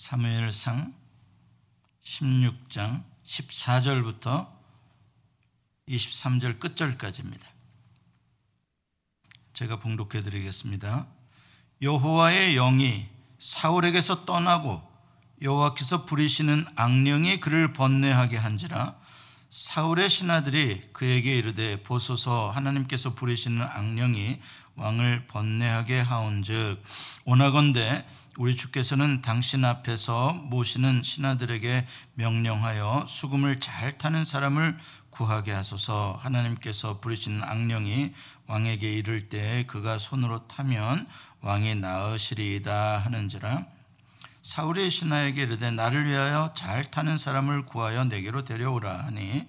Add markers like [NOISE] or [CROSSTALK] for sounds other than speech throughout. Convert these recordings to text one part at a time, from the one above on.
사무엘상 16장 14절부터 23절 끝절까지입니다. 제가 봉독해 드리겠습니다. 여호와의 영이 사울에게서 떠나고 여호와께서 부리시는 악령이 그를 번뇌하게 한지라 사울의 신하들이 그에게 이르되 보소서 하나님께서 부리시는 악령이 왕을 번뇌하게 하온즉 오나건대 우리 주께서는 당신 앞에서 모시는 신하들에게 명령하여 수금을 잘 타는 사람을 구하게 하소서. 하나님께서 부리시는 악령이 왕에게 이를 때 그가 손으로 타면 왕이 나으시리이다 하는지라. 사울의 신하에게 이르되 나를 위하여 잘 타는 사람을 구하여 내게로 데려오라 하니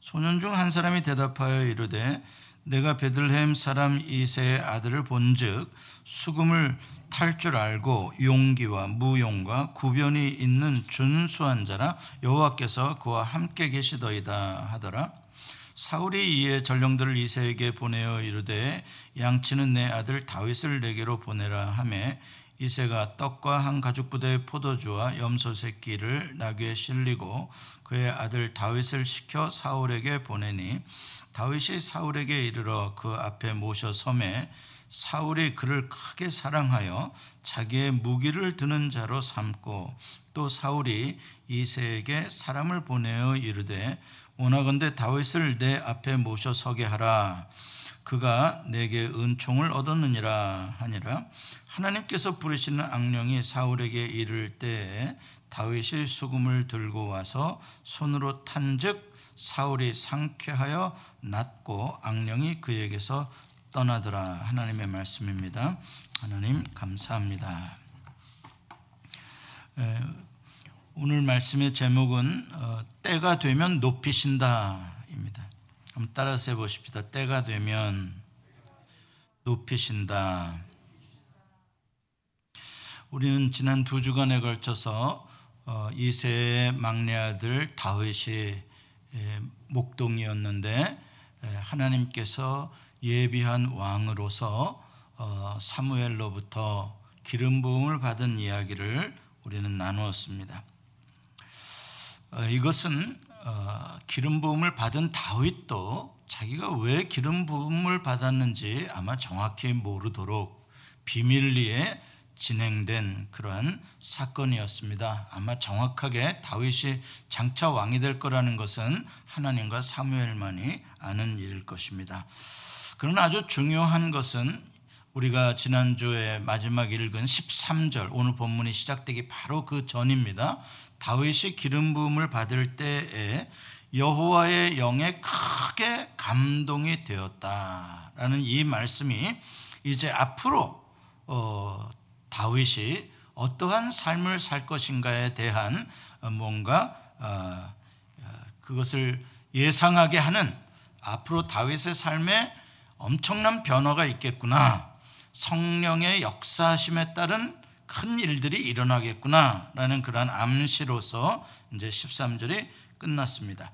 소년 중 한 사람이 대답하여 이르되 내가 베들레헴 사람 이세의 아들을 본즉 수금을 탈 줄 알고 용기와 무용과 구변이 있는 준수한 자라 여호와께서 그와 함께 계시더이다 하더라. 사울이 이에 전령들을 이세에게 보내어 이르되 양치는 내 아들 다윗을 내게로 보내라 하매 이세가 떡과 한 가죽 부대의 포도주와 염소 새끼를 나귀에 실리고 그의 아들 다윗을 시켜 사울에게 보내니 다윗이 사울에게 이르러 그 앞에 모셔 섬에 사울이 그를 크게 사랑하여 자기의 무기를 드는 자로 삼고 또 사울이 이세에게 사람을 보내어 이르되 오나건대 다윗을 내 앞에 모셔 서게 하라. 그가 내게 은총을 얻었느니라 하니라. 하나님께서 부르시는 악령이 사울에게 이를 때 다윗이 수금을 들고 와서 손으로 탄즉 사울이 상쾌하여 낫고 악령이 그에게서 떠나더라 하나님의 말씀입니다. 하나님 감사합니다. 오늘 말씀의 제목은 어, 때가 되면 높이신다입니다. 한번 따라서 해보십시다. 때가 되면 높이신다. 우리는 지난 두 주간에 걸쳐서 어, 이세의 막내 아들 다윗이 목동이었는데 하나님께서 예비한 왕으로서 어, 사무엘로부터 기름 부음을 받은 이야기를 우리는 나누었습니다. 어, 이것은 어, 기름 부음을 받은 다윗도 자기가 왜 기름 부음을 받았는지 아마 정확히 모르도록 비밀리에 진행된 그러한 사건이었습니다. 아마 정확하게 다윗이 장차 왕이 될 거라는 것은 하나님과 사무엘만이 아는 일일 것입니다. 그러나 아주 중요한 것은 우리가 지난주에 마지막 읽은 13절 오늘 본문이 시작되기 바로 그 전입니다. 다윗이 기름 부음을 받을 때에 여호와의 영에 크게 감동이 되었다라는 이 말씀이 이제 앞으로 어, 다윗이 어떠한 삶을 살 것인가에 대한 뭔가 어, 그것을 예상하게 하는 앞으로 다윗의 삶에 엄청난 변화가 있겠구나. 성령의 역사심에 따른 큰 일들이 일어나겠구나라는 그러한 암시로서 이제 13절이 끝났습니다.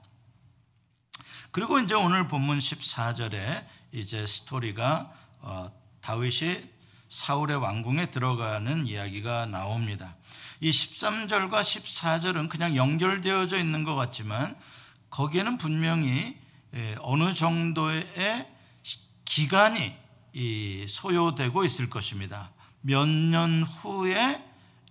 그리고 이제 오늘 본문 14절에 이제 스토리가 어, 다윗이 사울의 왕궁에 들어가는 이야기가 나옵니다. 이 13절과 14절은 그냥 연결되어져 있는 것 같지만 거기에는 분명히 예, 어느 정도의 기간이 소요되고 있을 것입니다. 몇 년 후에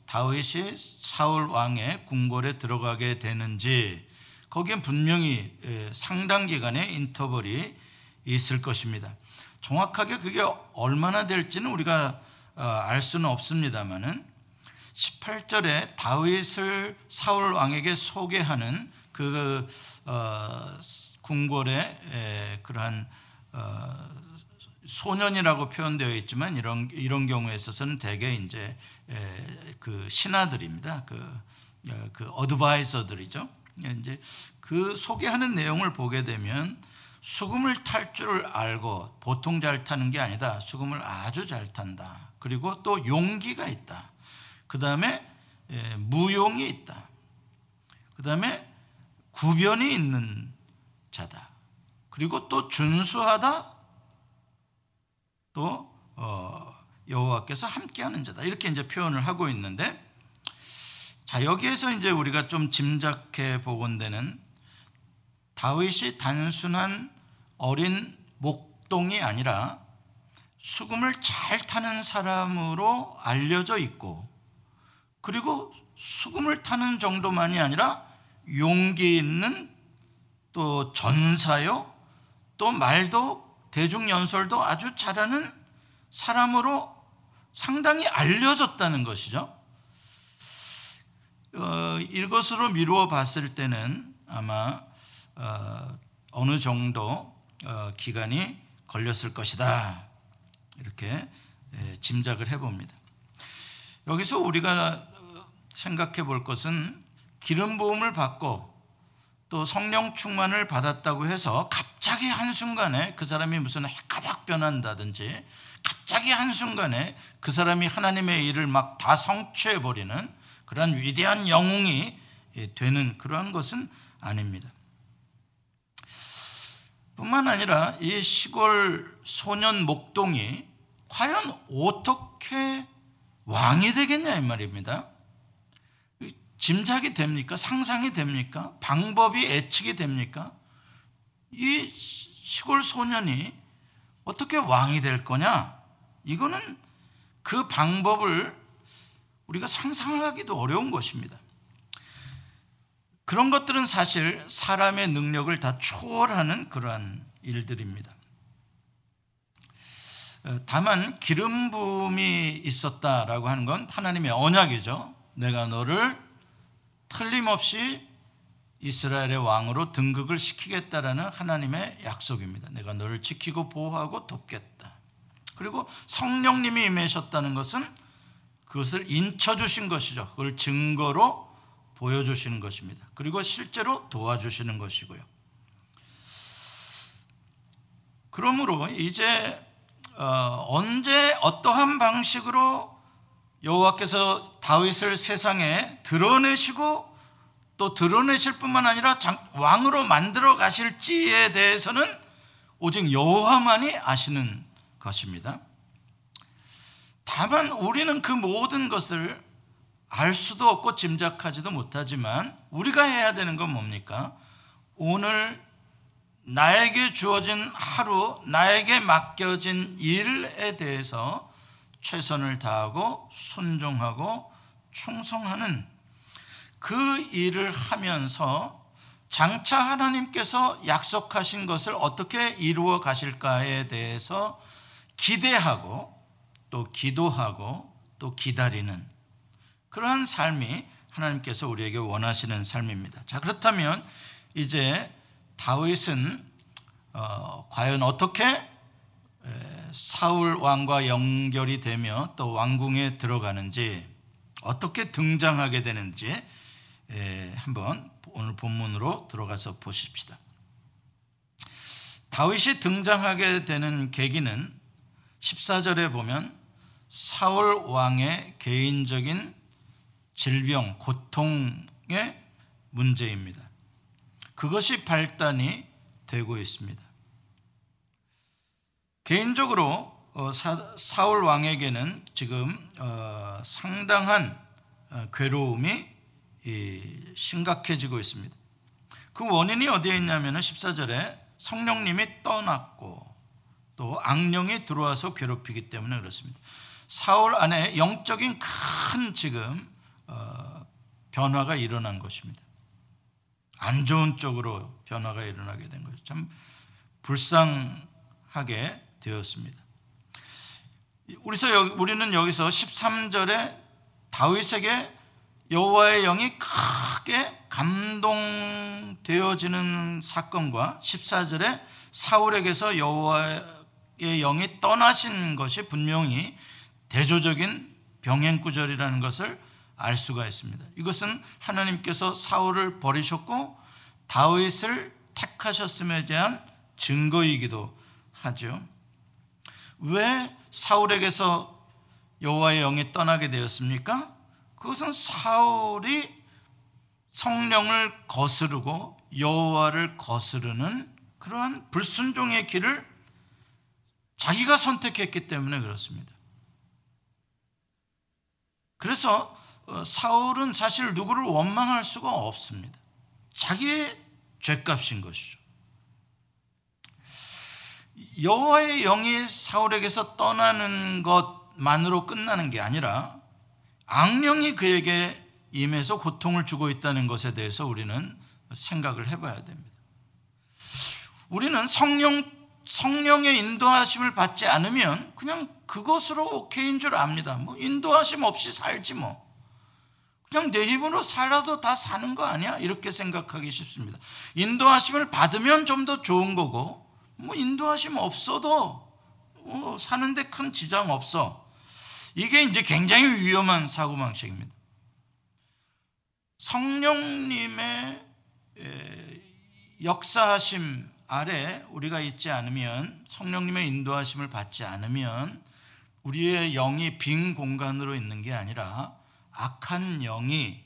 다윗이 사울 왕의 궁궐에 들어가게 되는지 거기엔 분명히 상당 기간의 인터벌이 있을 것입니다. 정확하게 그게 얼마나 될지는 우리가 어, 알 수는 없습니다만은 18절에 다윗을 사울 왕에게 소개하는 그 어, 궁궐의 그러한 어, 소년이라고 표현되어 있지만 이런 이런 경우에 있어서는 대개 이제 그 신하들입니다. 그, 어, 그 어드바이저들이죠. 이제 그 소개하는 내용을 보게 되면 수금을 탈 줄 알고 보통 잘 타는 게 아니다. 수금을 아주 잘 탄다. 그리고 또 용기가 있다. 그 다음에 무용이 있다. 그 다음에 구변이 있는 자다. 그리고 또 준수하다. 또 어, 여호와께서 함께하는 자다. 이렇게 이제 표현을 하고 있는데 자, 여기에서 이제 우리가 좀 짐작해 보건대는 다윗이 단순한 어린 목동이 아니라 수금을 잘 타는 사람으로 알려져 있고 그리고 수금을 타는 정도만이 아니라 용기 있는 또 전사요 또 말도 대중연설도 아주 잘하는 사람으로 상당히 알려졌다는 것이죠. 어, 이것으로 미루어 봤을 때는 아마 어, 어느 정도 어, 기간이 걸렸을 것이다. 이렇게 예, 짐작을 해봅니다. 여기서 우리가 생각해 볼 것은 기름 부음을 받고 또 성령 충만을 받았다고 해서 갑자기 한순간에 그 사람이 무슨 가닥 변한다든지 갑자기 한순간에 그 사람이 하나님의 일을 막 다 성취해 버리는 그러한 위대한 영웅이 되는 그러한 것은 아닙니다. 뿐만 아니라 이 시골 소년 목동이 과연 어떻게 왕이 되겠냐 이 말입니다. 짐작이 됩니까? 상상이 됩니까? 방법이 예측이 됩니까? 이 시골 소년이 어떻게 왕이 될 거냐? 이거는 그 방법을 우리가 상상하기도 어려운 것입니다. 그런 것들은 사실 사람의 능력을 다 초월하는 그러한 일들입니다. 어, 다만 기름 부음이 있었다라고 하는 건 하나님의 언약이죠. 내가 너를 틀림없이 이스라엘의 왕으로 등극을 시키겠다라는 하나님의 약속입니다. 내가 너를 지키고 보호하고 돕겠다. 그리고 성령님이 임하셨다는 것은 그것을 인쳐 주신 것이죠. 그걸 증거로 보여주시는 것입니다. 그리고 실제로 도와주시는 것이고요. 그러므로 이제 어, 언제 어떠한 방식으로 여호와께서 다윗을 세상에 드러내시고 또 드러내실 뿐만 아니라 왕으로 만들어 가실지에 대해서는 오직 여호와만이 아시는 것입니다. 다만 우리는 그 모든 것을 알 수도 없고 짐작하지도 못하지만 우리가 해야 되는 건 뭡니까? 오늘 나에게 주어진 하루, 나에게 맡겨진 일에 대해서 최선을 다하고 순종하고 충성하는 그 일을 하면서 장차 하나님께서 약속하신 것을 어떻게 이루어 가실까에 대해서 기대하고 또 기도하고 또 기다리는 그러한 삶이 하나님께서 우리에게 원하시는 삶입니다. 자, 그렇다면 이제 다윗은 어, 과연 어떻게 사울 왕과 연결이 되며 또 왕궁에 들어가는지 어떻게 등장하게 되는지 한번 오늘 본문으로 들어가서 보십시다. 다윗이 등장하게 되는 계기는 14절에 보면 사울 왕의 개인적인 질병, 고통의 문제입니다. 그것이 발단이 되고 있습니다. 개인적으로 어, 사울 왕에게는 지금 어, 상당한 어, 괴로움이 심각해지고 있습니다. 그 원인이 어디에 있냐면 14절에 성령님이 떠났고 또 악령이 들어와서 괴롭히기 때문에 그렇습니다. 사울 안에 영적인 큰 지금 변화가 일어난 것입니다. 안 좋은 쪽으로 변화가 일어나게 된 거죠. 참 불쌍하게 되었습니다. 우리는 여기서 13절에 다윗에게 여호와의 영이 크게 감동되어지는 사건과 14절에 사울에게서 여호와의 영이 떠나신 것이 분명히 대조적인 병행 구절이라는 것을 알 수가 있습니다. 이것은 하나님께서 사울을 버리셨고 다윗을 택하셨음에 대한 증거이기도 하죠. 왜 사울에게서 여호와의 영이 떠나게 되었습니까? 그것은 사울이 성령을 거스르고 여호와를 거스르는 그러한 불순종의 길을 자기가 선택했기 때문에 그렇습니다. 그래서 어, 사울은 사실 누구를 원망할 수가 없습니다. 자기의 죄값인 것이죠. 여호와의 영이 사울에게서 떠나는 것만으로 끝나는 게 아니라 악령이 그에게 임해서 고통을 주고 있다는 것에 대해서 우리는 생각을 해봐야 됩니다. 우리는 성령 성령의 인도하심을 받지 않으면 그냥 그것으로 오케이인 줄 압니다. 뭐 인도하심 없이 살지 뭐. 그냥 내 힘으로 살아도 다 사는 거 아니야? 이렇게 생각하기 쉽습니다. 인도하심을 받으면 좀 더 좋은 거고, 뭐 인도하심 없어도 어, 사는데 큰 지장 없어. 이게 이제 굉장히 위험한 사고방식입니다. 성령님의 역사하심 아래 우리가 있지 않으면 성령님의 인도하심을 받지 않으면 우리의 영이 빈 공간으로 있는 게 아니라 악한 영이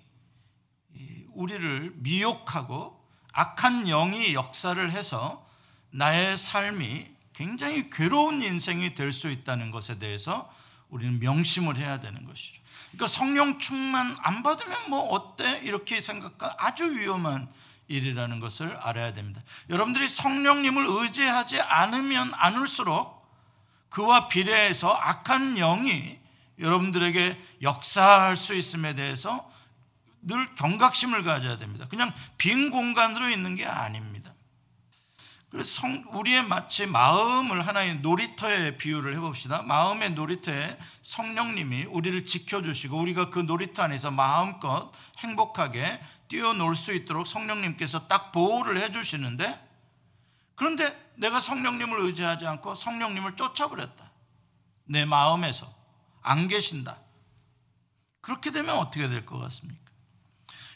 우리를 미혹하고 악한 영이 역사를 해서 나의 삶이 굉장히 괴로운 인생이 될 수 있다는 것에 대해서 우리는 명심을 해야 되는 것이죠. 그러니까 성령 충만 안 받으면 뭐 어때? 이렇게 생각하 아주 위험한 일이라는 것을 알아야 됩니다. 여러분들이 성령님을 의지하지 않으면 않을수록 그와 비례해서 악한 영이 여러분들에게 역사할 수 있음에 대해서 늘 경각심을 가져야 됩니다. 그냥 빈 공간으로 있는 게 아닙니다. 그래서 성, 우리의 마치 마음을 하나의 놀이터에 비유를 해봅시다. 마음의 놀이터에 성령님이 우리를 지켜주시고 우리가 그 놀이터 안에서 마음껏 행복하게 뛰어놀 수 있도록 성령님께서 딱 보호를 해주시는데 그런데 내가 성령님을 의지하지 않고 성령님을 쫓아버렸다. 내 마음에서 안 계신다. 그렇게 되면 어떻게 될 것 같습니까?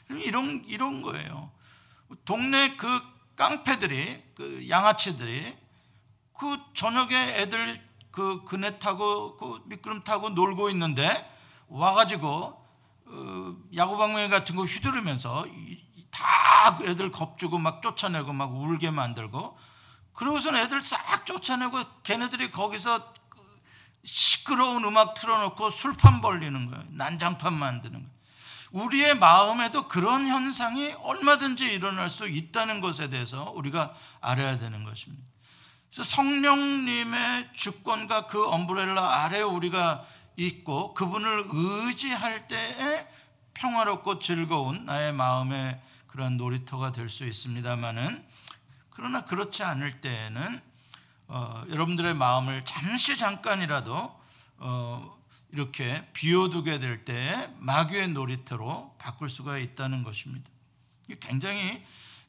이런 이런 거예요. 동네 그 깡패들이 그 양아치들이 그 저녁에 애들 그 그네 타고 그 미끄럼 타고 놀고 있는데 와가지고 어, 야구방망이 같은 거 휘두르면서 다그 애들 겁주고 막 쫓아내고 막 울게 만들고 그러고선 애들 싹 쫓아내고 걔네들이 거기서 그 시끄러운 음악 틀어놓고 술판 벌리는 거예요. 난장판 만드는 거예요. 우리의 마음에도 그런 현상이 얼마든지 일어날 수 있다는 것에 대해서 우리가 알아야 되는 것입니다. 그래서 성령님의 주권과 그 엄브렐라 아래 우리가 있고 그분을 의지할 때에 평화롭고 즐거운 나의 마음의 그런 놀이터가 될 수 있습니다만은 그러나 그렇지 않을 때에는 어, 여러분들의 마음을 잠시 잠깐이라도 어, 이렇게 비워두게 될 때 마귀의 놀이터로 바꿀 수가 있다는 것입니다. 굉장히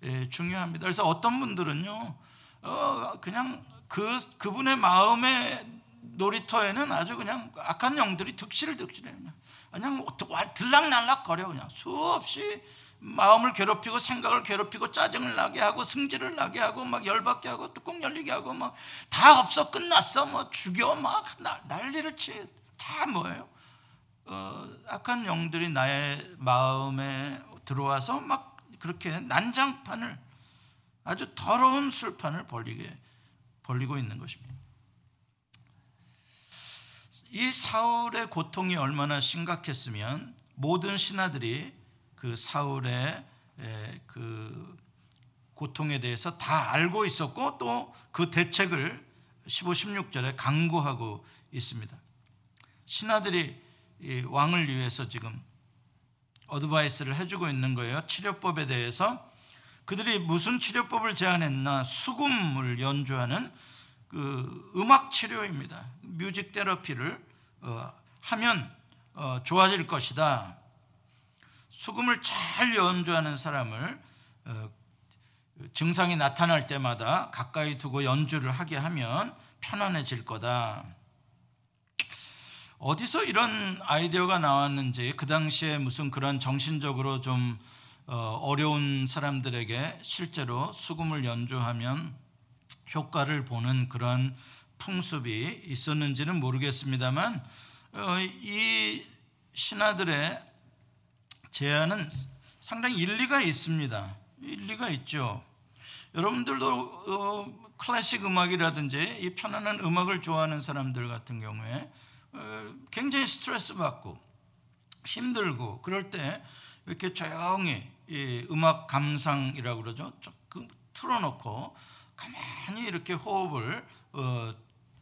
예, 중요합니다. 그래서 어떤 분들은요, 어, 그냥 그 그분의 마음의 놀이터에는 아주 그냥 악한 영들이 득실을 득실해요. 그냥 그냥 뭐 들락날락 거려 그냥 수없이 마음을 괴롭히고 생각을 괴롭히고 짜증을 나게 하고 승질을 나게 하고 막 열받게 하고 뚜껑 열리게 하고 막 다 없어 끝났어 뭐 죽여 막 난리를 치 다 뭐예요? 어, 악한 영들이 나의 마음에 들어와서 막 그렇게 난장판을 아주 더러운 술판을 벌리게 벌리고 있는 것입니다. 이 사울의 고통이 얼마나 심각했으면 모든 신하들이 그 사울의 그 고통에 대해서 다 알고 있었고 또 그 대책을 15, 16절에 강구하고 있습니다. 신하들이 왕을 위해서 지금 어드바이스를 해주고 있는 거예요. 치료법에 대해서 그들이 무슨 치료법을 제안했나 수금을 연주하는 그 음악 치료입니다. 뮤직 테라피를 어, 하면 어, 좋아질 것이다. 수금을 잘 연주하는 사람을 어, 증상이 나타날 때마다 가까이 두고 연주를 하게 하면 편안해질 거다. 어디서 이런 아이디어가 나왔는지 그 당시에 무슨 그런 정신적으로 좀 어려운 사람들에게 실제로 수금을 연주하면 효과를 보는 그런 풍습이 있었는지는 모르겠습니다만 어, 이 신하들의 제안은 상당히 일리가 있습니다. 일리가 있죠. 여러분들도 어, 클래식 음악이라든지 이 편안한 음악을 좋아하는 사람들 같은 경우에 어, 굉장히 스트레스 받고 힘들고 그럴 때 이렇게 조용히 이 음악 감상이라고 그러죠. 조금 틀어놓고 가만히 이렇게 호흡을 어,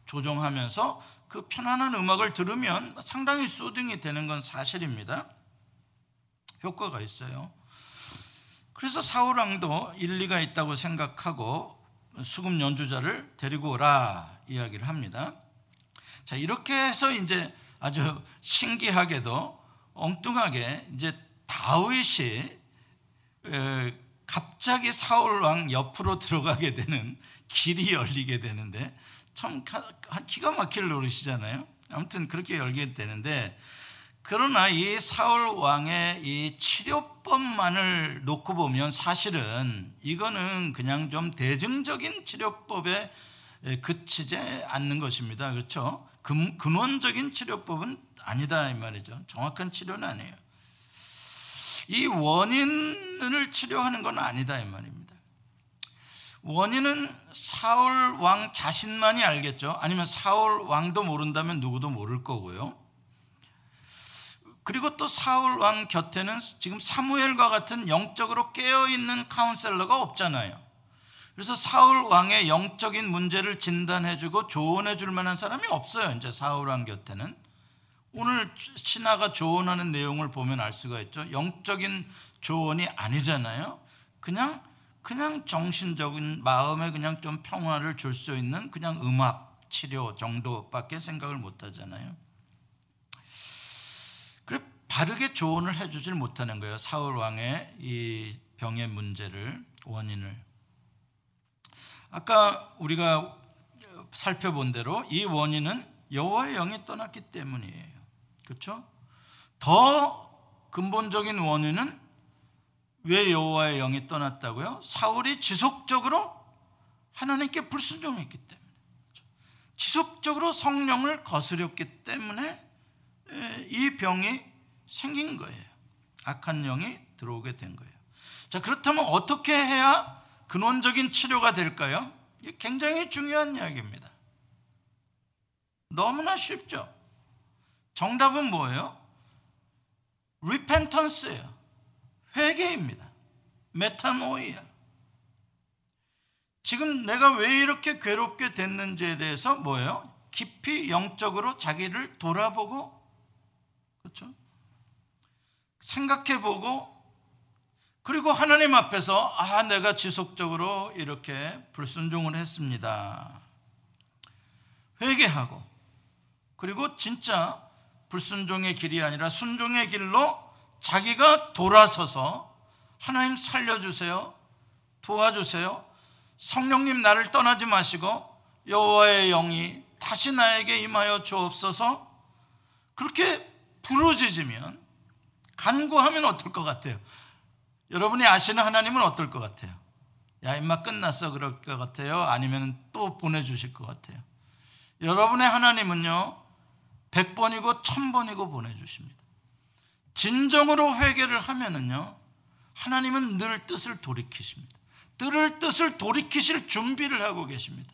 조정하면서 그 편안한 음악을 들으면 상당히 수딩이 되는 건 사실입니다. 효과가 있어요. 그래서 사울 왕도 일리가 있다고 생각하고 수금 연주자를 데리고 오라 이야기를 합니다. 자, 이렇게 해서 이제 아주 신기하게도 엉뚱하게 이제 다윗이 갑자기 사울 왕 옆으로 들어가게 되는 길이 열리게 되는데 참 기가 막힐 노릇이잖아요. 아무튼 그렇게 열게 되는데 그러나 이 사울 왕의 이 치료법만을 놓고 보면 사실은 이거는 그냥 좀 대증적인 치료법에 그치지 않는 것입니다. 그렇죠? 근원적인 치료법은 아니다 이 말이죠. 정확한 치료는 아니에요. 이 원인을 치료하는 건 아니다 이 말입니다. 원인은 사울 왕 자신만이 알겠죠. 아니면 사울 왕도 모른다면 누구도 모를 거고요. 그리고 또 사울 왕 곁에는 지금 사무엘과 같은 영적으로 깨어 있는 카운셀러가 없잖아요. 그래서 사울 왕의 영적인 문제를 진단해 주고 조언해 줄 만한 사람이 없어요. 이제 사울 왕 곁에는 오늘 신하가 조언하는 내용을 보면 알 수가 있죠. 영적인 조언이 아니잖아요. 그냥 그냥 정신적인 마음에 그냥 좀 평화를 줄 수 있는 그냥 음악 치료 정도밖에 생각을 못 하잖아요. 바르게 조언을 해주질 못하는 거예요. 사울 왕의 이 병의 문제를 원인을. 아까 우리가 살펴본 대로 이 원인은 여호와의 영이 떠났기 때문이에요. 그렇죠? 더 근본적인 원인은 왜 여호와의 영이 떠났다고요? 사울이 지속적으로 하나님께 불순종했기 때문에. 지속적으로 성령을 거스렸기 때문에 이 병이 생긴 거예요. 악한 영이 들어오게 된 거예요. 자, 그렇다면 어떻게 해야 근원적인 치료가 될까요? 굉장히 중요한 이야기입니다. 너무나 쉽죠? 정답은 뭐예요? 리펜턴스예요. 회개입니다. 메타노이야. 지금 내가 왜 이렇게 괴롭게 됐는지에 대해서 뭐예요? 깊이 영적으로 자기를 돌아보고 그렇죠? 생각해 보고 그리고 하나님 앞에서 아, 내가 지속적으로 이렇게 불순종을 했습니다. 회개하고 그리고 진짜 불순종의 길이 아니라 순종의 길로 자기가 돌아서서 하나님 살려주세요. 도와주세요. 성령님 나를 떠나지 마시고 여호와의 영이 다시 나에게 임하여 주옵소서. 그렇게 부르짖으면 간구하면 어떨 것 같아요? 여러분이 아시는 하나님은 어떨 것 같아요? 야, 임마 끝났어 그럴 것 같아요? 아니면 또 보내주실 것 같아요? 여러분의 하나님은요, 100번이고 1000번이고 보내주십니다. 진정으로 회개를 하면은요, 하나님은 늘 뜻을 돌이키십니다. 늘 뜻을 돌이키실 준비를 하고 계십니다.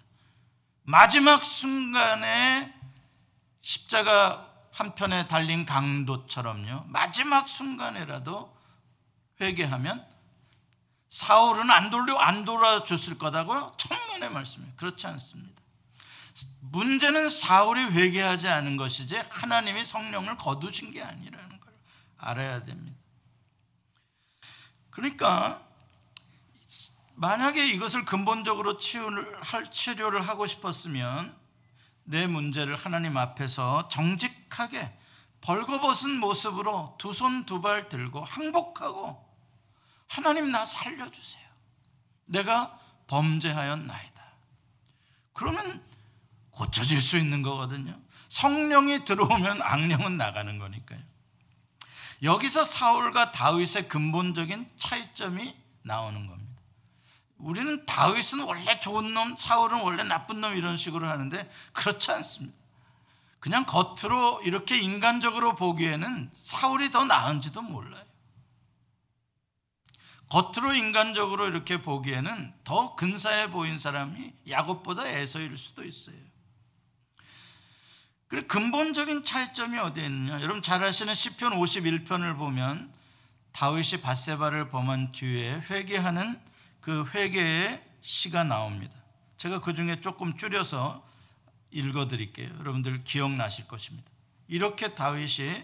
마지막 순간에 십자가 한편에 달린 강도처럼요. 마지막 순간에라도 회개하면 사울은 안 돌려 안 돌아줬을 거다고요? 천만의 말씀이에요. 그렇지 않습니다. 문제는 사울이 회개하지 않은 것이지 하나님이 성령을 거두신 게 아니라는 걸 알아야 됩니다. 그러니까 만약에 이것을 근본적으로 치유를 할 치료를 하고 싶었으면 내 문제를 하나님 앞에서 정직하게 벌거벗은 모습으로 두 손 두 발 들고 항복하고 하나님 나 살려주세요. 내가 범죄하였나이다. 그러면 고쳐질 수 있는 거거든요. 성령이 들어오면 악령은 나가는 거니까요. 여기서 사울과 다윗의 근본적인 차이점이 나오는 겁니다. 우리는 다윗은 원래 좋은 놈, 사울은 원래 나쁜 놈 이런 식으로 하는데 그렇지 않습니다. 그냥 겉으로 이렇게 인간적으로 보기에는 사울이 더 나은지도 몰라요. 겉으로 인간적으로 이렇게 보기에는 더 근사해 보인 사람이 야곱보다 에서일 수도 있어요. 그 근본적인 차이점이 어디에 있느냐? 여러분 잘 아시는 시편 51편을 보면 다윗이 바세바를 범한 뒤에 회개하는 그 회개의 시가 나옵니다. 제가 그 중에 조금 줄여서 읽어 드릴게요. 여러분들 기억나실 것입니다. 이렇게 다윗이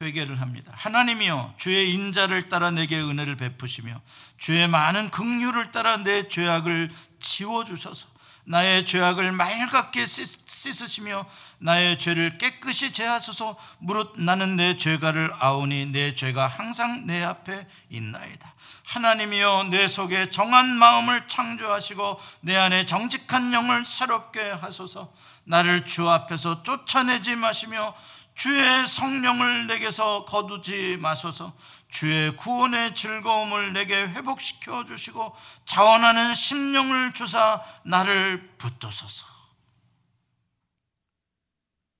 회개를 합니다. 하나님이여 주의 인자를 따라 내게 은혜를 베푸시며 주의 많은 긍휼을 따라 내 죄악을 지워 주소서. 나의 죄악을 맑게 씻으시며 나의 죄를 깨끗이 제하소서. 무릇 나는 내 죄가를 아오니 내 죄가 항상 내 앞에 있나이다. 하나님이여 내 속에 정한 마음을 창조하시고 내 안에 정직한 영을 새롭게 하소서. 나를 주 앞에서 쫓아내지 마시며 주의 성령을 내게서 거두지 마소서 주의 구원의 즐거움을 내게 회복시켜 주시고 자원하는 심령을 주사 나를 붙드소서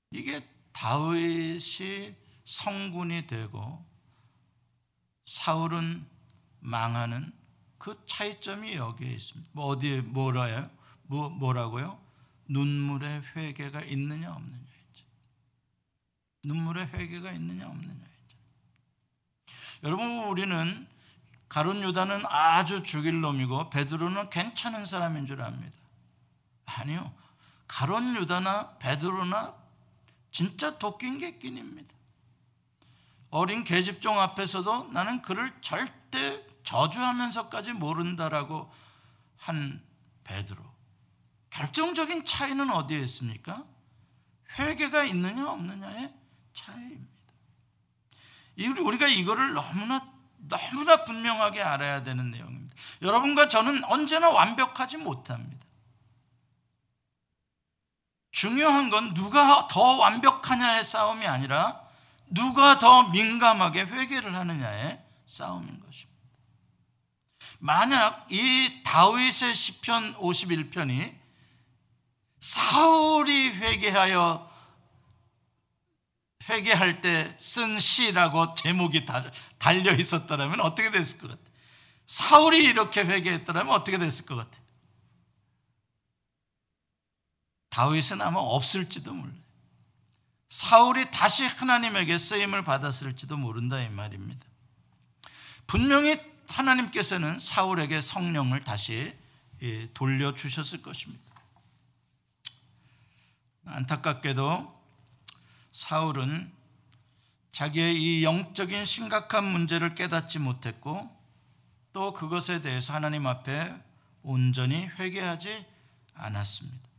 이게 다윗이 성군이 되고 사울은 망하는 그 차이점이 여기에 있습니다. 뭐 어디에 뭐라요? 뭐 뭐라고요? 눈물의 회개가 있느냐 없느냐. 눈물의 회개가 있느냐 없느냐 여러분 우리는 가론 유다는 아주 죽일 놈이고 베드로는 괜찮은 사람인 줄 압니다. 아니요. 가론 유다나 베드로나 진짜 도끼인 객끼입니다. 어린 계집종 앞에서도 나는 그를 절대 저주하면서까지 모른다라고 한 베드로. 결정적인 차이는 어디에 있습니까? 회개가 있느냐 없느냐에 차이입니다. 우리가 이거를 너무나 너무나 분명하게 알아야 되는 내용입니다. 여러분과 저는 언제나 완벽하지 못합니다. 중요한 건 누가 더 완벽하냐의 싸움이 아니라 누가 더 민감하게 회개를 하느냐의 싸움인 것입니다. 만약 이 다윗의 시편 51편이 사울이 회개하여 회개할 때 쓴 시라고 제목이 달려 있었더라면 어떻게 됐을 것 같아? 사울이 이렇게 회개했더라면 어떻게 됐을 것 같아? 다윗은 아마 없을지도 몰라요. 사울이 다시 하나님에게 쓰임을 받았을지도 모른다 이 말입니다. 분명히 하나님께서는 사울에게 성령을 다시 예, 돌려주셨을 것입니다. 안타깝게도 사울은 자기의 이 영적인 심각한 문제를 깨닫지 못했고 또 그것에 대해서 하나님 앞에 온전히 회개하지 않았습니다.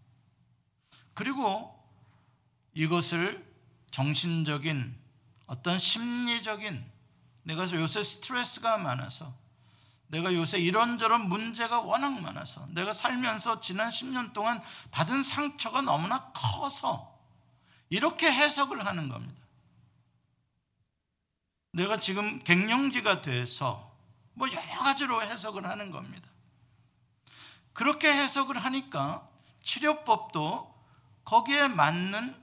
그리고 이것을 정신적인 어떤 심리적인 내가 요새 스트레스가 많아서 내가 요새 이런저런 문제가 워낙 많아서 내가 살면서 지난 10년 동안 받은 상처가 너무나 커서 이렇게 해석을 하는 겁니다. 내가 지금 갱년기가 돼서 뭐 여러 가지로 해석을 하는 겁니다. 그렇게 해석을 하니까 치료법도 거기에 맞는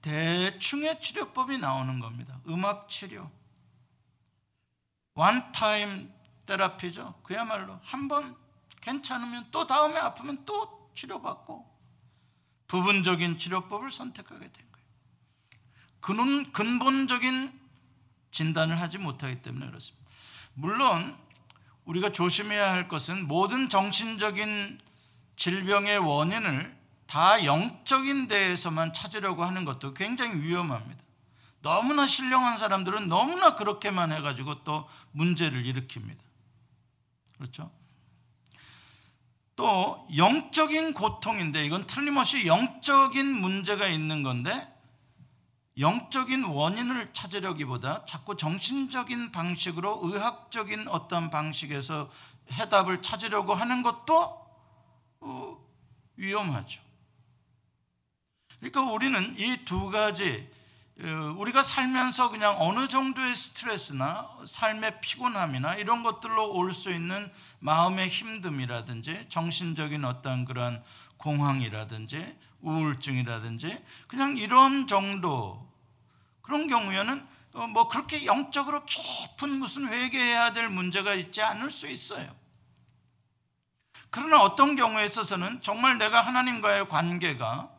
대충의 치료법이 나오는 겁니다. 음악 치료. 원타임 테라피죠. 그야말로 한 번 괜찮으면 또 다음에 아프면 또 치료받고 부분적인 치료법을 선택하게 됩니다. 그는 근본적인 진단을 하지 못하기 때문에 그렇습니다. 물론 우리가 조심해야 할 것은 모든 정신적인 질병의 원인을 다 영적인 데에서만 찾으려고 하는 것도 굉장히 위험합니다. 너무나 신령한 사람들은 너무나 그렇게만 해가지고 또 문제를 일으킵니다. 그렇죠? 또 영적인 고통인데 이건 틀림없이 영적인 문제가 있는 건데 영적인 원인을 찾으려기보다 자꾸 정신적인 방식으로 의학적인 어떤 방식에서 해답을 찾으려고 하는 것도 어, 위험하죠. 그러니까 우리는 이 두 가지 어, 우리가 살면서 그냥 어느 정도의 스트레스나 삶의 피곤함이나 이런 것들로 올 수 있는 마음의 힘듦이라든지 정신적인 어떤 그런 공황이라든지 우울증이라든지 그냥 이런 정도 그런 경우에는 어, 뭐 그렇게 영적으로 깊은 무슨 회개해야 될 문제가 있지 않을 수 있어요. 그러나 어떤 경우에 있어서는 정말 내가 하나님과의 관계가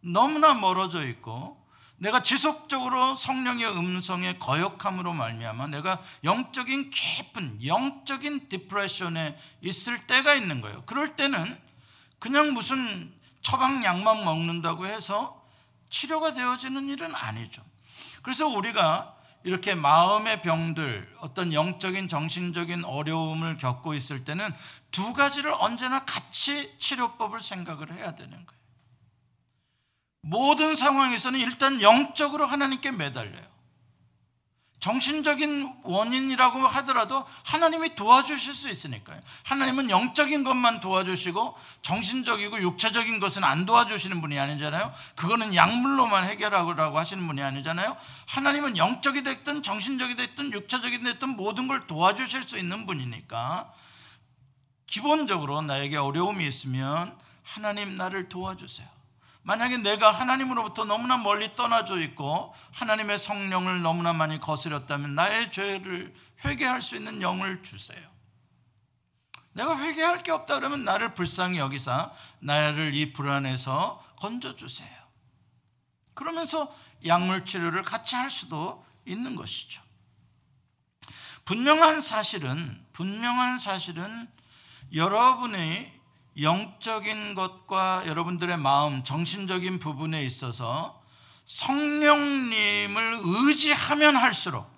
너무나 멀어져 있고 내가 지속적으로 성령의 음성에 거역함으로 말미암아 내가 영적인 깊은 영적인 디프레션에 있을 때가 있는 거예요. 그럴 때는 그냥 무슨 처방 약만 먹는다고 해서 치료가 되어지는 일은 아니죠. 그래서 우리가 이렇게 마음의 병들, 어떤 영적인 정신적인 어려움을 겪고 있을 때는 두 가지를 언제나 같이 치료법을 생각을 해야 되는 거예요. 모든 상황에서는 일단 영적으로 하나님께 매달려요. 정신적인 원인이라고 하더라도 하나님이 도와주실 수 있으니까요. 하나님은 영적인 것만 도와주시고 정신적이고 육체적인 것은 안 도와주시는 분이 아니잖아요. 그거는 약물로만 해결하라고 하시는 분이 아니잖아요. 하나님은 영적이 됐든 정신적이 됐든 육체적이 됐든 모든 걸 도와주실 수 있는 분이니까 기본적으로 나에게 어려움이 있으면 하나님 나를 도와주세요. 만약에 내가 하나님으로부터 너무나 멀리 떠나져 있고 하나님의 성령을 너무나 많이 거스렸다면 나의 죄를 회개할 수 있는 영을 주세요. 내가 회개할 게 없다 그러면 나를 불쌍히 여기사 나를 이 불안에서 건져 주세요. 그러면서 약물 치료를 같이 할 수도 있는 것이죠. 분명한 사실은 분명한 사실은 여러분의 영적인 것과 여러분들의 마음, 정신적인 부분에 있어서 성령님을 의지하면 할수록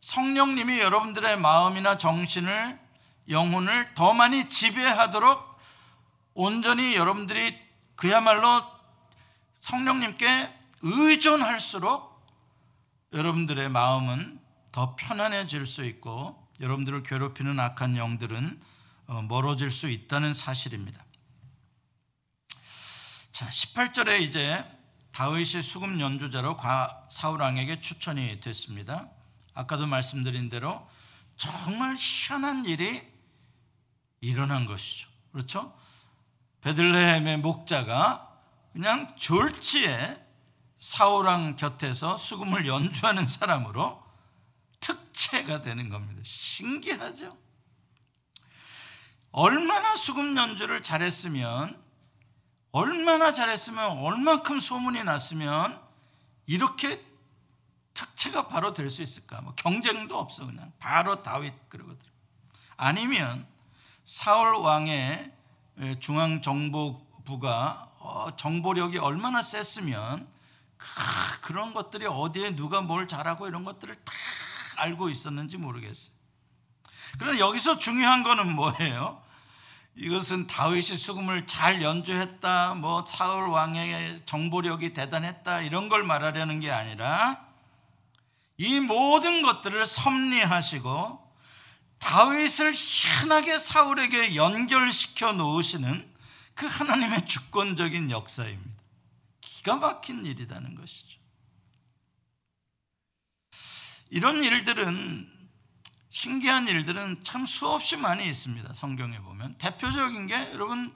성령님이 여러분들의 마음이나 정신을, 영혼을 더 많이 지배하도록 온전히 여러분들이 그야말로 성령님께 의존할수록 여러분들의 마음은 더 편안해질 수 있고 여러분들을 괴롭히는 악한 영들은 어, 멀어질 수 있다는 사실입니다. 자, 18절에 이제 다윗이 수금 연주자로 사울 왕에게 추천이 됐습니다. 아까도 말씀드린 대로 정말 희한한 일이 일어난 것이죠. 그렇죠? 베들레헴의 목자가 그냥 졸지에 사울왕 곁에서 수금을 연주하는 사람으로 특채가 되는 겁니다. 신기하죠? 얼마나 수금 연주를 잘했으면 얼마나 잘했으면 얼만큼 소문이 났으면 이렇게 특채가 바로 될 수 있을까? 뭐 경쟁도 없어 그냥 바로 다윗 그러거든. 아니면 사울 왕의 중앙 정보부가 어, 정보력이 얼마나 셌으면 그런 것들이 어디에 누가 뭘 잘하고 이런 것들을 다 알고 있었는지 모르겠어요. 그러나 여기서 중요한 거는 뭐예요? 이것은 다윗이 수금을 잘 연주했다, 뭐 사울 왕의 정보력이 대단했다 이런 걸 말하려는 게 아니라 이 모든 것들을 섭리하시고 다윗을 희한하게 사울에게 연결시켜 놓으시는 그 하나님의 주권적인 역사입니다. 기가 막힌 일이라는 것이죠. 이런 일들은 신기한 일들은 참 수없이 많이 있습니다. 성경에 보면 대표적인 게 여러분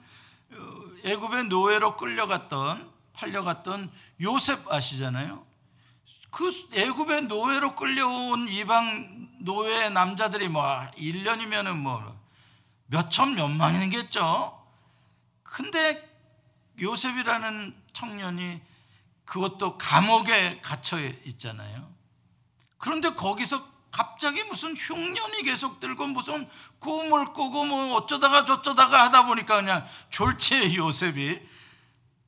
어, 애굽의 노예로 끌려갔던 팔려갔던 요셉 아시잖아요. 그 애굽의 노예로 끌려온 이방 노예 남자들이 뭐 1년이면은 뭐 몇천 몇만이겠죠. 근데 요셉이라는 청년이 그것도 감옥에 갇혀 있잖아요. 그런데 거기서 갑자기 무슨 흉년이 계속 들고 무슨 꿈을 꾸고 뭐 어쩌다가 저쩌다가 하다 보니까 그냥 졸지의 요셉이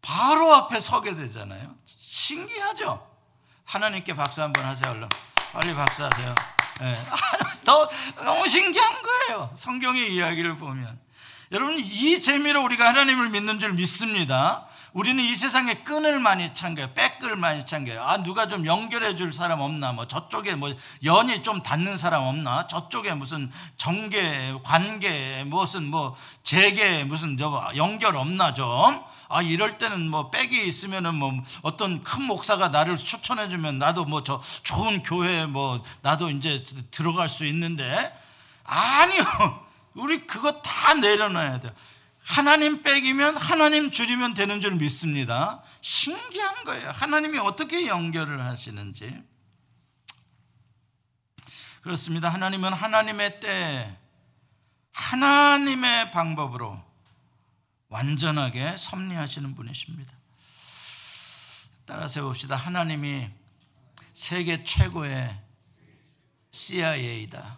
바로 앞에 서게 되잖아요. 신기하죠? 하나님께 박수 한번 하세요, 얼른. 빨리 박수하세요. 네. [LAUGHS] 더, 너무 신기한 거예요. 성경의 이야기를 보면. 여러분, 이 재미로 우리가 하나님을 믿는 줄 믿습니다. 우리는 이 세상에 끈을 많이 찬 거예요. 백을 많이 찬 거예요. 아, 누가 좀 연결해 줄 사람 없나? 뭐 저쪽에 뭐 연이 좀 닿는 사람 없나? 저쪽에 무슨 정계, 관계, 무슨 뭐 재계, 무슨 연결 없나 좀? 아, 이럴 때는 뭐 백이 있으면은 뭐 어떤 큰 목사가 나를 추천해 주면 나도 뭐 저 좋은 교회 뭐 나도 이제 들어갈 수 있는데 아니요. 우리 그거 다 내려놔야 돼요. 하나님 빼기면 하나님 줄이면 되는 줄 믿습니다. 신기한 거예요. 하나님이 어떻게 연결을 하시는지. 그렇습니다. 하나님은 하나님의 때, 하나님의 방법으로 완전하게 섭리하시는 분이십니다. 따라서 봅시다. 하나님이 세계 최고의 CIA다.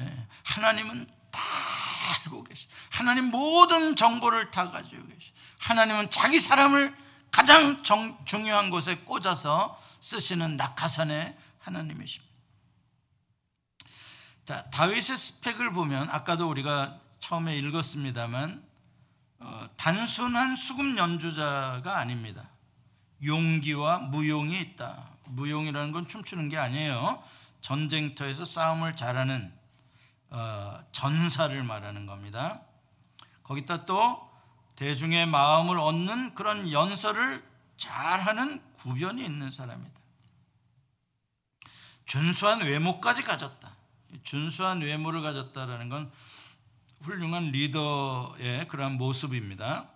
예, 하나님은 다 알고 계시. 하나님 모든 정보를 다 가지고 계시. 하나님은 자기 사람을 가장 정, 중요한 곳에 꽂아서 쓰시는 낙하산의 하나님이십니다. 자, 다윗의 스펙을 보면 아까도 우리가 처음에 읽었습니다만 어, 단순한 수금 연주자가 아닙니다. 용기와 무용이 있다. 무용이라는 건 춤추는 게 아니에요. 전쟁터에서 싸움을 잘하는 어, 전사를 말하는 겁니다. 거기다 또 대중의 마음을 얻는 그런 연설을 잘하는 구변이 있는 사람이다. 준수한 외모까지 가졌다. 준수한 외모를 가졌다라는 건 훌륭한 리더의 그러한 모습입니다.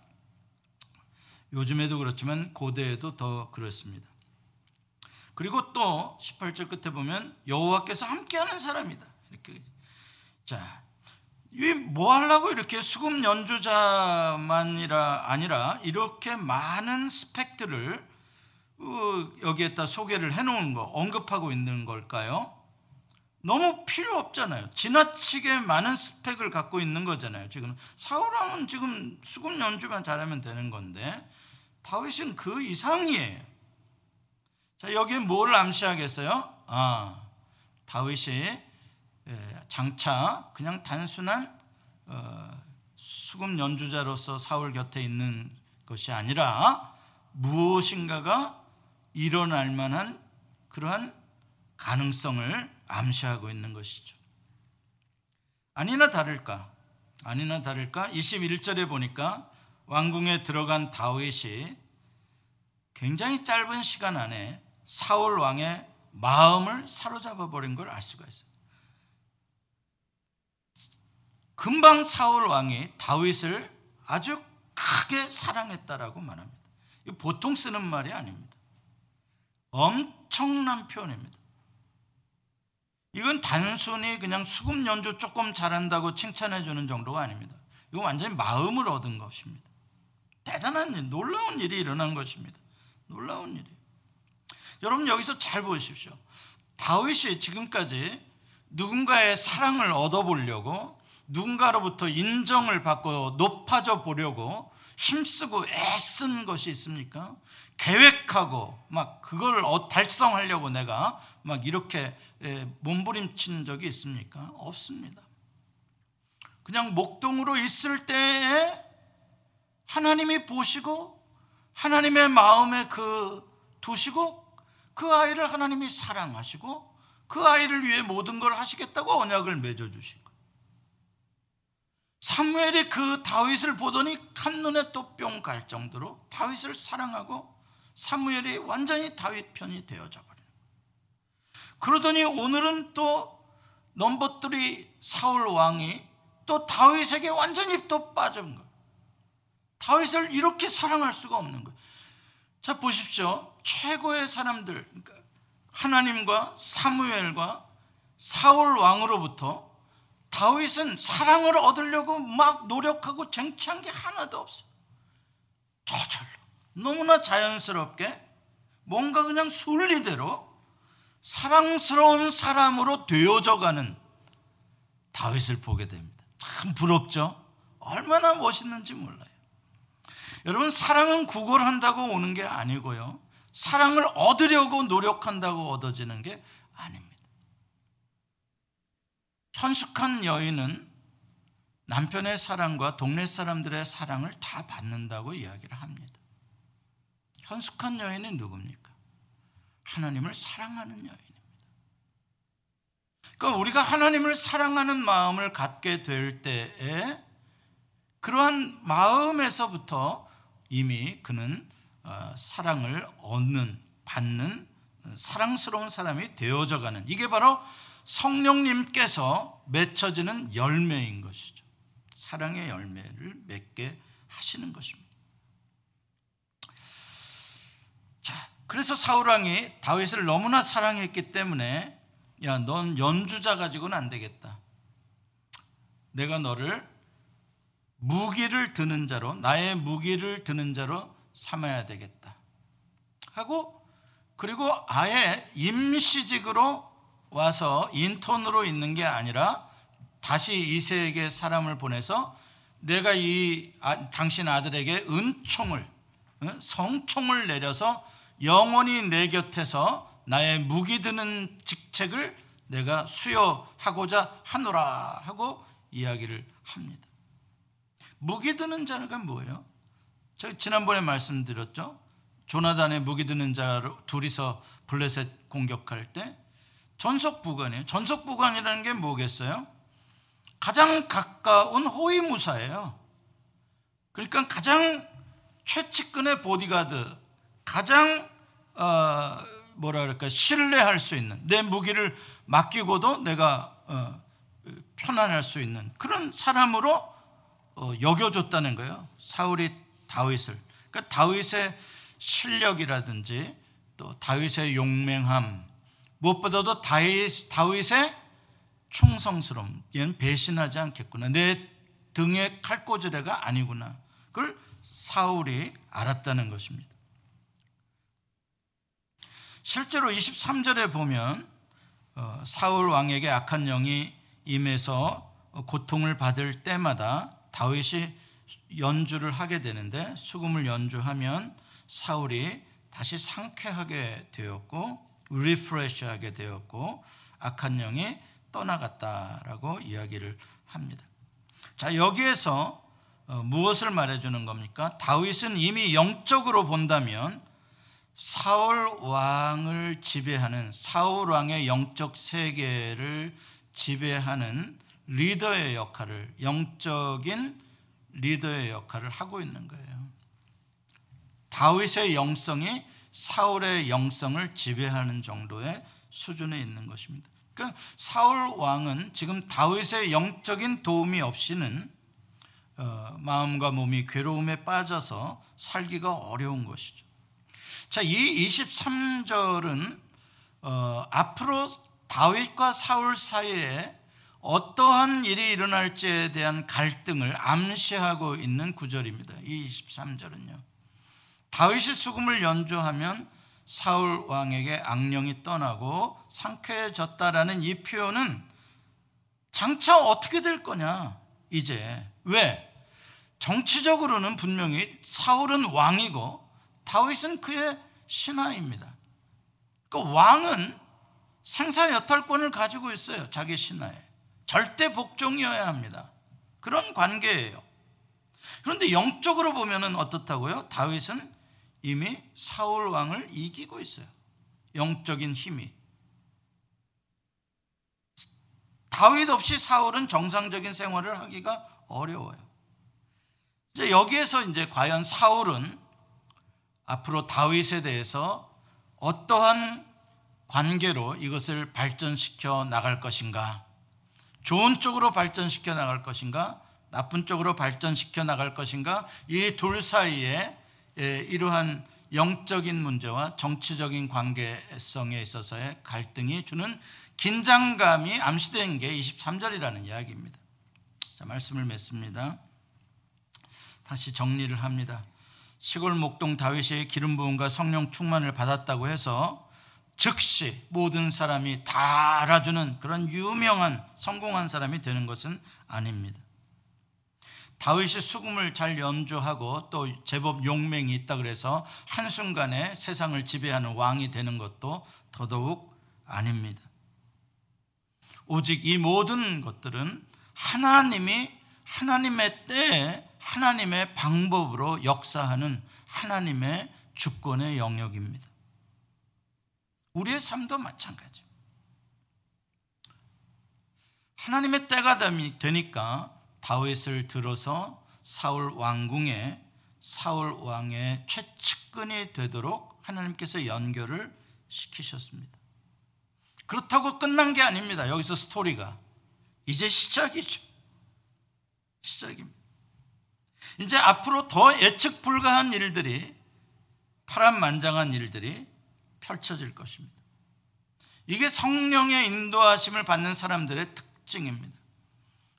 요즘에도 그렇지만 고대에도 더 그렇습니다. 그리고 또 18절 끝에 보면 여호와께서 함께하는 사람이다. 이렇게 자, 이뭐 하려고 이렇게 수금 연주자만이라 아니라 이렇게 많은 스펙들을 어, 여기에다 소개를 해놓은 거 언급하고 있는 걸까요? 너무 필요 없잖아요. 지나치게 많은 스펙을 갖고 있는 거잖아요. 지금 사울왕은 지금 수금 연주만 잘하면 되는 건데 다윗은 그 이상이에요. 자 여기에 뭘 암시하겠어요? 아 다윗이 예, 장차 그냥 단순한 어, 수금 연주자로서 사울 곁에 있는 것이 아니라 무엇인가가 일어날 만한 그러한 가능성을 암시하고 있는 것이죠. 아니나 다를까? 아니나 다를까? 21절에 보니까 왕궁에 들어간 다윗이 굉장히 짧은 시간 안에 사울 왕의 마음을 사로잡아 버린 걸 알 수가 있어요. 금방 사울 왕이 다윗을 아주 크게 사랑했다라고 말합니다. 이 보통 쓰는 말이 아닙니다. 엄청난 표현입니다. 이건 단순히 그냥 수금 연주 조금 잘한다고 칭찬해 주는 정도가 아닙니다. 이건 완전히 마음을 얻은 것입니다. 대단한 일, 놀라운 일이 일어난 것입니다. 놀라운 일이. 여러분 여기서 잘 보십시오. 다윗이 지금까지 누군가의 사랑을 얻어보려고 누군가로부터 인정을 받고 높아져 보려고 힘쓰고 애쓴 것이 있습니까? 계획하고 막 그걸 어, 달성하려고 내가 막 이렇게 몸부림친 적이 있습니까? 없습니다. 그냥 목동으로 있을 때에 하나님이 보시고 하나님의 마음에 그 두시고 그 아이를 하나님이 사랑하시고 그 아이를 위해 모든 걸 하시겠다고 언약을 맺어 주시고 사무엘이 그 다윗을 보더니 한눈에 또 뿅 갈 정도로 다윗을 사랑하고 사무엘이 완전히 다윗 편이 되어져 버린 그러더니 오늘은 또 넘버 3 사울 왕이 또 다윗에게 완전히 또 빠진 거예요. 다윗을 이렇게 사랑할 수가 없는 거예요. 자 보십시오. 최고의 사람들 그러니까 하나님과 사무엘과 사울 왕으로부터 다윗은 사랑을 얻으려고 막 노력하고 쟁취한 게 하나도 없어. 저절로 너무나 자연스럽게 뭔가 그냥 순리대로 사랑스러운 사람으로 되어져가는 다윗을 보게 됩니다. 참 부럽죠? 얼마나 멋있는지 몰라요. 여러분, 사랑은 구걸한다고 오는 게 아니고요. 사랑을 얻으려고 노력한다고 얻어지는 게 아닙니다. 현숙한 여인은 남편의 사랑과 동네 사람들의 사랑을 다 받는다고 이야기를 합니다. 현숙한 여인은 누굽니까? 하나님을 사랑하는 여인입니다. 그러니까 우리가 하나님을 사랑하는 마음을 갖게 될 때에 그러한 마음에서부터 이미 그는 어, 사랑을 얻는 받는 사랑스러운 사람이 되어져 가는 이게 바로 성령님께서 맺혀지는 열매인 것이죠. 사랑의 열매를 맺게 하시는 것입니다. 자, 그래서 사울 왕이 다윗을 너무나 사랑했기 때문에 야, 넌 연주자 가지고는 안 되겠다. 내가 너를 무기를 드는 자로 나의 무기를 드는 자로 삼아야 되겠다. 하고 그리고 아예 임시직으로 와서 인턴으로 있는 게 아니라 다시 이세에게 사람을 보내서 내가 이 아, 당신 아들에게 은총을 어? 성총을 내려서 영원히 내 곁에서 나의 무기 드는 직책을 내가 수여하고자 하노라 하고 이야기를 합니다. 무기 드는 자가 뭐예요? 제가 지난번에 말씀드렸죠. 조나단의 무기 드는 자 둘이서 블레셋 공격할 때 전속부관이에요. 전속부관이라는 게 뭐겠어요? 가장 가까운 호위무사예요. 그러니까 가장 최측근의 보디가드, 가장 어, 뭐라 그럴까 신뢰할 수 있는 내 무기를 맡기고도 내가 어, 편안할 수 있는 그런 사람으로 어, 여겨줬다는 거예요. 사울이 다윗을. 그러니까 다윗의 실력이라든지 또 다윗의 용맹함, 무엇보다도 다윗, 다윗의 충성스러움. 얘는 배신하지 않겠구나. 내 등에 칼꽂으래가 아니구나. 그걸 사울이 알았다는 것입니다. 실제로 23절에 보면 어, 사울 왕에게 악한 영이 임해서 고통을 받을 때마다 다윗이 연주를 하게 되는데 수금을 연주하면 사울이 다시 상쾌하게 되었고 리프레시하게 되었고 악한 영이 떠나갔다라고 이야기를 합니다. 자 여기에서 어, 무엇을 말해주는 겁니까? 다윗은 이미 영적으로 본다면 사울 왕을 지배하는 사울 왕의 영적 세계를 지배하는 리더의 역할을 영적인 리더의 역할을 하고 있는 거예요. 다윗의 영성이 사울의 영성을 지배하는 정도의 수준에 있는 것입니다. 그러니까 사울 왕은 지금 다윗의 영적인 도움이 없이는 어, 마음과 몸이 괴로움에 빠져서 살기가 어려운 것이죠. 자, 이 23절은 어, 앞으로 다윗과 사울 사이에 어떠한 일이 일어날지에 대한 갈등을 암시하고 있는 구절입니다. 이 23절은요. 다윗이 수금을 연주하면 사울 왕에게 악령이 떠나고 상쾌해졌다라는 이 표현은 장차 어떻게 될 거냐? 이제 왜? 정치적으로는 분명히 사울은 왕이고 다윗은 그의 신하입니다. 그 왕은 생사 여탈권을 가지고 있어요. 자기 신하에. 절대 복종이어야 합니다. 그런 관계예요. 그런데 영적으로 보면은 어떻다고요? 다윗은 이미 사울 왕을 이기고 있어요. 영적인 힘이. 다윗 없이 사울은 정상적인 생활을 하기가 어려워요. 이제 여기에서 이제 과연 사울은 앞으로 다윗에 대해서 어떠한 관계로 이것을 발전시켜 나갈 것인가? 좋은 쪽으로 발전시켜 나갈 것인가? 나쁜 쪽으로 발전시켜 나갈 것인가? 이 둘 사이에 예, 이러한 영적인 문제와 정치적인 관계성에 있어서의 갈등이 주는 긴장감이 암시된 게 23절이라는 이야기입니다. 자, 말씀을 맺습니다. 다시 정리를 합니다. 시골 목동 다윗이 기름 부음과 성령 충만을 받았다고 해서 즉시 모든 사람이 다 알아주는 그런 유명한 성공한 사람이 되는 것은 아닙니다. 다윗이 수금을 잘 연주하고 또 제법 용맹이 있다 그래서 한순간에 세상을 지배하는 왕이 되는 것도 더더욱 아닙니다. 오직 이 모든 것들은 하나님이 하나님의 때에 하나님의 방법으로 역사하는 하나님의 주권의 영역입니다. 우리의 삶도 마찬가지. 하나님의 때가 되니까 다윗을 들어서 사울 왕궁에 사울 왕의 최측근이 되도록 하나님께서 연결을 시키셨습니다. 그렇다고 끝난 게 아닙니다. 여기서 스토리가 이제 시작이죠. 시작입니다. 이제 앞으로 더 예측 불가한 일들이 파란만장한 일들이 펼쳐질 것입니다. 이게 성령의 인도하심을 받는 사람들의 특징입니다.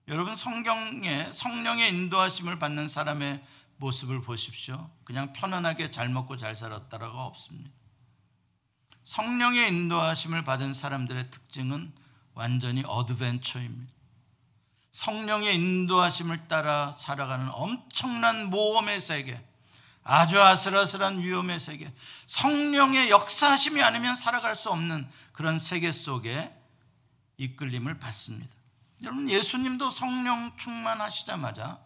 여러분 성경에 성령의 인도하심을 받는 사람의 모습을 보십시오. 그냥 편안하게 잘 먹고 잘 살았다라고 없습니다. 성령의 인도하심을 받은 사람들의 특징은 완전히 어드벤처입니다. 성령의 인도하심을 따라 살아가는 엄청난 모험의 세계, 아주 아슬아슬한 위험의 세계, 성령의 역사하심이 아니면 살아갈 수 없는 그런 세계 속에 이끌림을 받습니다. 여러분 예수님도 성령 충만하시자마자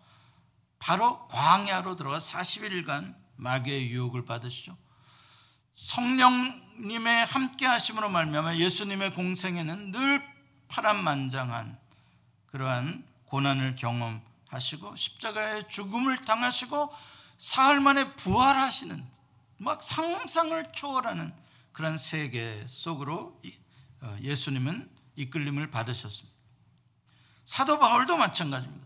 바로 광야로 들어가 40일간 마귀의 유혹을 받으시죠. 성령님의 함께 하심으로 말미암아 예수님의 공생에는 늘 파란만장한 그러한 고난을 경험하시고 십자가의 죽음을 당하시고 사흘 만에 부활하시는 막 상상을 초월하는 그런 세계 속으로 어, 예수님은 이끌림을 받으셨습니다. 사도 바울도 마찬가지입니다.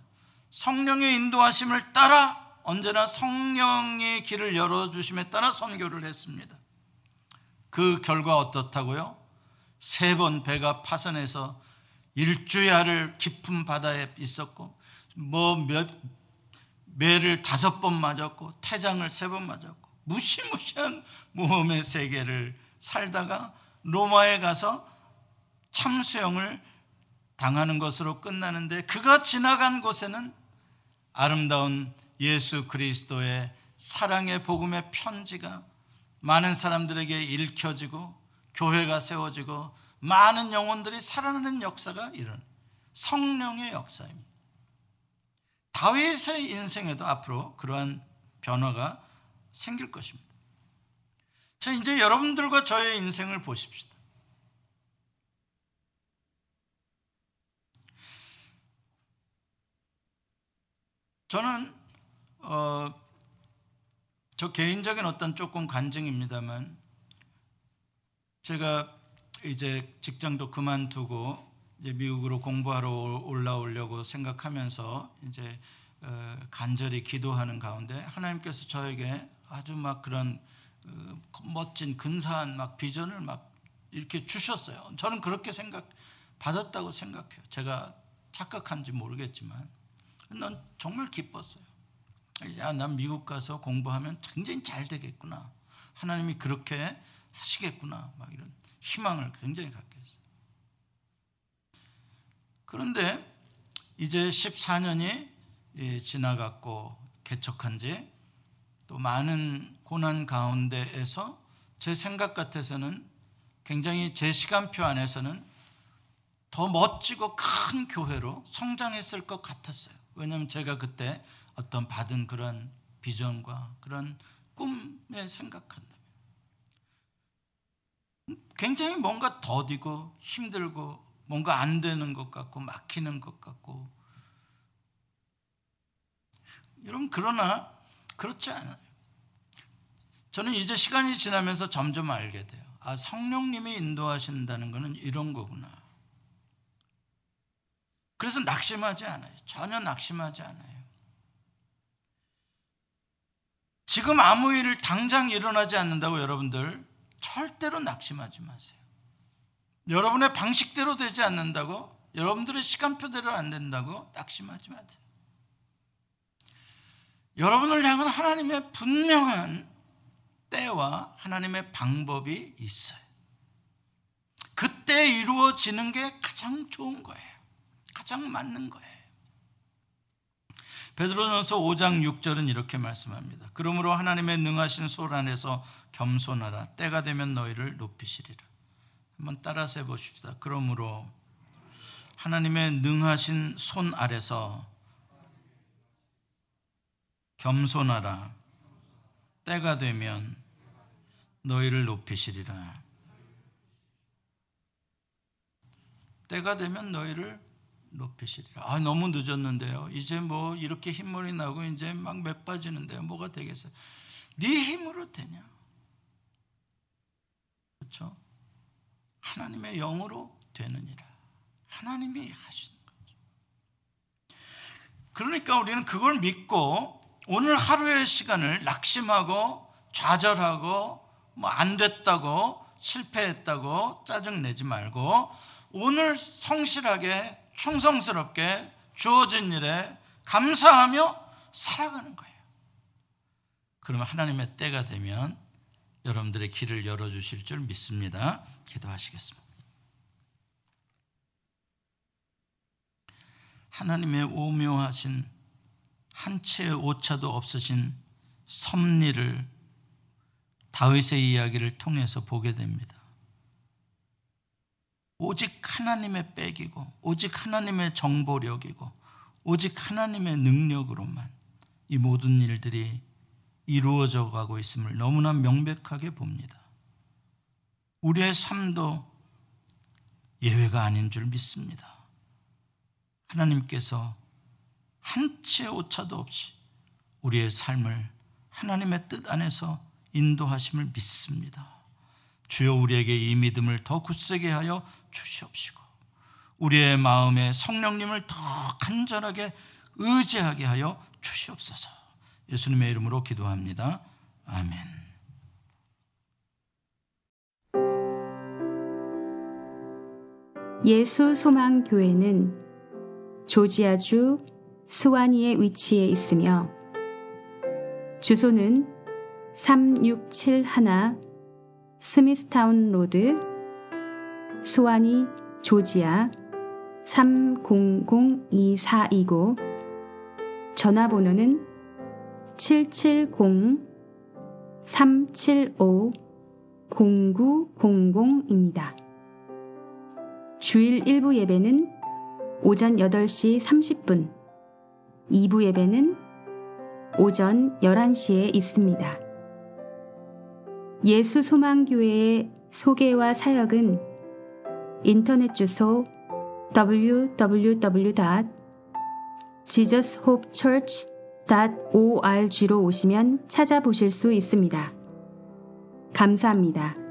성령의 인도하심을 따라 언제나 성령의 길을 열어주심에 따라 선교를 했습니다. 그 결과 어떻다고요? 세 번 배가 파선해서 일주야를 깊은 바다에 있었고 뭐몇 매를 다섯 번 맞았고 태장을 세 번 맞았고 무시무시한 모험의 세계를 살다가 로마에 가서 참수형을 당하는 것으로 끝나는데 그가 지나간 곳에는 아름다운 예수 그리스도의 사랑의 복음의 편지가 많은 사람들에게 읽혀지고 교회가 세워지고 많은 영혼들이 살아나는 역사가 이런 성령의 역사입니다. 다윗의 인생에도 앞으로 그러한 변화가 생길 것입니다. 자, 이제 여러분들과 저의 인생을 보십시다. 저는 어, 저 개인적인 어떤 조금 간증입니다만 제가 이제 직장도 그만두고 이제 미국으로 공부하러 올라오려고 생각하면서 이제 어, 간절히 기도하는 가운데 하나님께서 저에게 아주 막 그런 어, 멋진 근사한 막 비전을 막 이렇게 주셨어요. 저는 그렇게 생각 받았다고 생각해요. 제가 착각한지 모르겠지만 난 정말 기뻤어요. 야, 난 미국 가서 공부하면 굉장히 잘 되겠구나. 하나님이 그렇게 하시겠구나. 막 이런 희망을 굉장히 갖게 했어요. 그런데 이제 14년이 예, 지나갔고 개척한 지 또 많은 고난 가운데에서 제 생각 같아서는 굉장히 제 시간표 안에서는 더 멋지고 큰 교회로 성장했을 것 같았어요. 왜냐하면 제가 그때 어떤 받은 그런 비전과 그런 꿈에 생각한다면 굉장히 뭔가 더디고 힘들고 뭔가 안 되는 것 같고 막히는 것 같고 여러분 그러나 그렇지 않아요. 저는 이제 시간이 지나면서 점점 알게 돼요. 아 성령님이 인도하신다는 것은 이런 거구나. 그래서 낙심하지 않아요. 전혀 낙심하지 않아요. 지금 아무 일을 당장 일어나지 않는다고 여러분들 절대로 낙심하지 마세요. 여러분의 방식대로 되지 않는다고 여러분들의 시간표대로 안 된다고 낙심하지 마세요. 여러분을 향한 하나님의 분명한 때와 하나님의 방법이 있어요. 그때 이루어지는 게 가장 좋은 거예요. 가장 맞는 거예요. 베드로전서 5장 6절은 이렇게 말씀합니다. 그러므로 하나님의 능하신 손 안에서 겸손하라. 때가 되면 너희를 높이시리라. 한번 따라서 해보십시다. 그러므로 하나님의 능하신 손 아래서 겸손하라. 때가 되면 너희를 높이시리라. 때가 되면 너희를 높이시리라. 아, 너무 늦었는데요. 이제 뭐 이렇게 흰머리 나고 이제 막 맥 빠지는데요. 뭐가 되겠어요? 네 힘으로 되냐? 그렇죠? 하나님의 영으로 되느니라. 하나님이 하시는 거죠. 그러니까 우리는 그걸 믿고 오늘 하루의 시간을 낙심하고 좌절하고 뭐 안 됐다고 실패했다고 짜증 내지 말고 오늘 성실하게 충성스럽게 주어진 일에 감사하며 살아가는 거예요. 그러면 하나님의 때가 되면 여러분들의 길을 열어주실 줄 믿습니다. 기도하시겠습니다. 하나님의 오묘하신 한 채의 오차도 없으신 섭리를 다윗의 이야기를 통해서 보게 됩니다. 오직 하나님의 백이고 오직 하나님의 정보력이고 오직 하나님의 능력으로만 이 모든 일들이 이루어져 가고 있음을 너무나 명백하게 봅니다. 우리의 삶도 예외가 아닌 줄 믿습니다. 하나님께서 한채 오차도 없이 우리의 삶을 하나님의 뜻 안에서 인도하심을 믿습니다. 주여 우리에게 이 믿음을 더 굳세게 하여 주시옵시고 우리의 마음에 성령님을 더 간절하게 의지하게 하여 주시옵소서. 예수님의 이름으로 기도합니다. 아멘. 예수 소망 교회는 조지아주 스와니에 위치해 있으며 주소는 3671 Smithtown Road 스와니 조지아 30024이고 전화번호는 770-375-0900입니다. 주일 1부 예배는 오전 8시 30분, 2부 예배는 오전 11시에 있습니다. 예수 소망교회의 소개와 사역은 인터넷 주소 www.jesushopechurch.org로 오시면 찾아보실 수 있습니다. 감사합니다.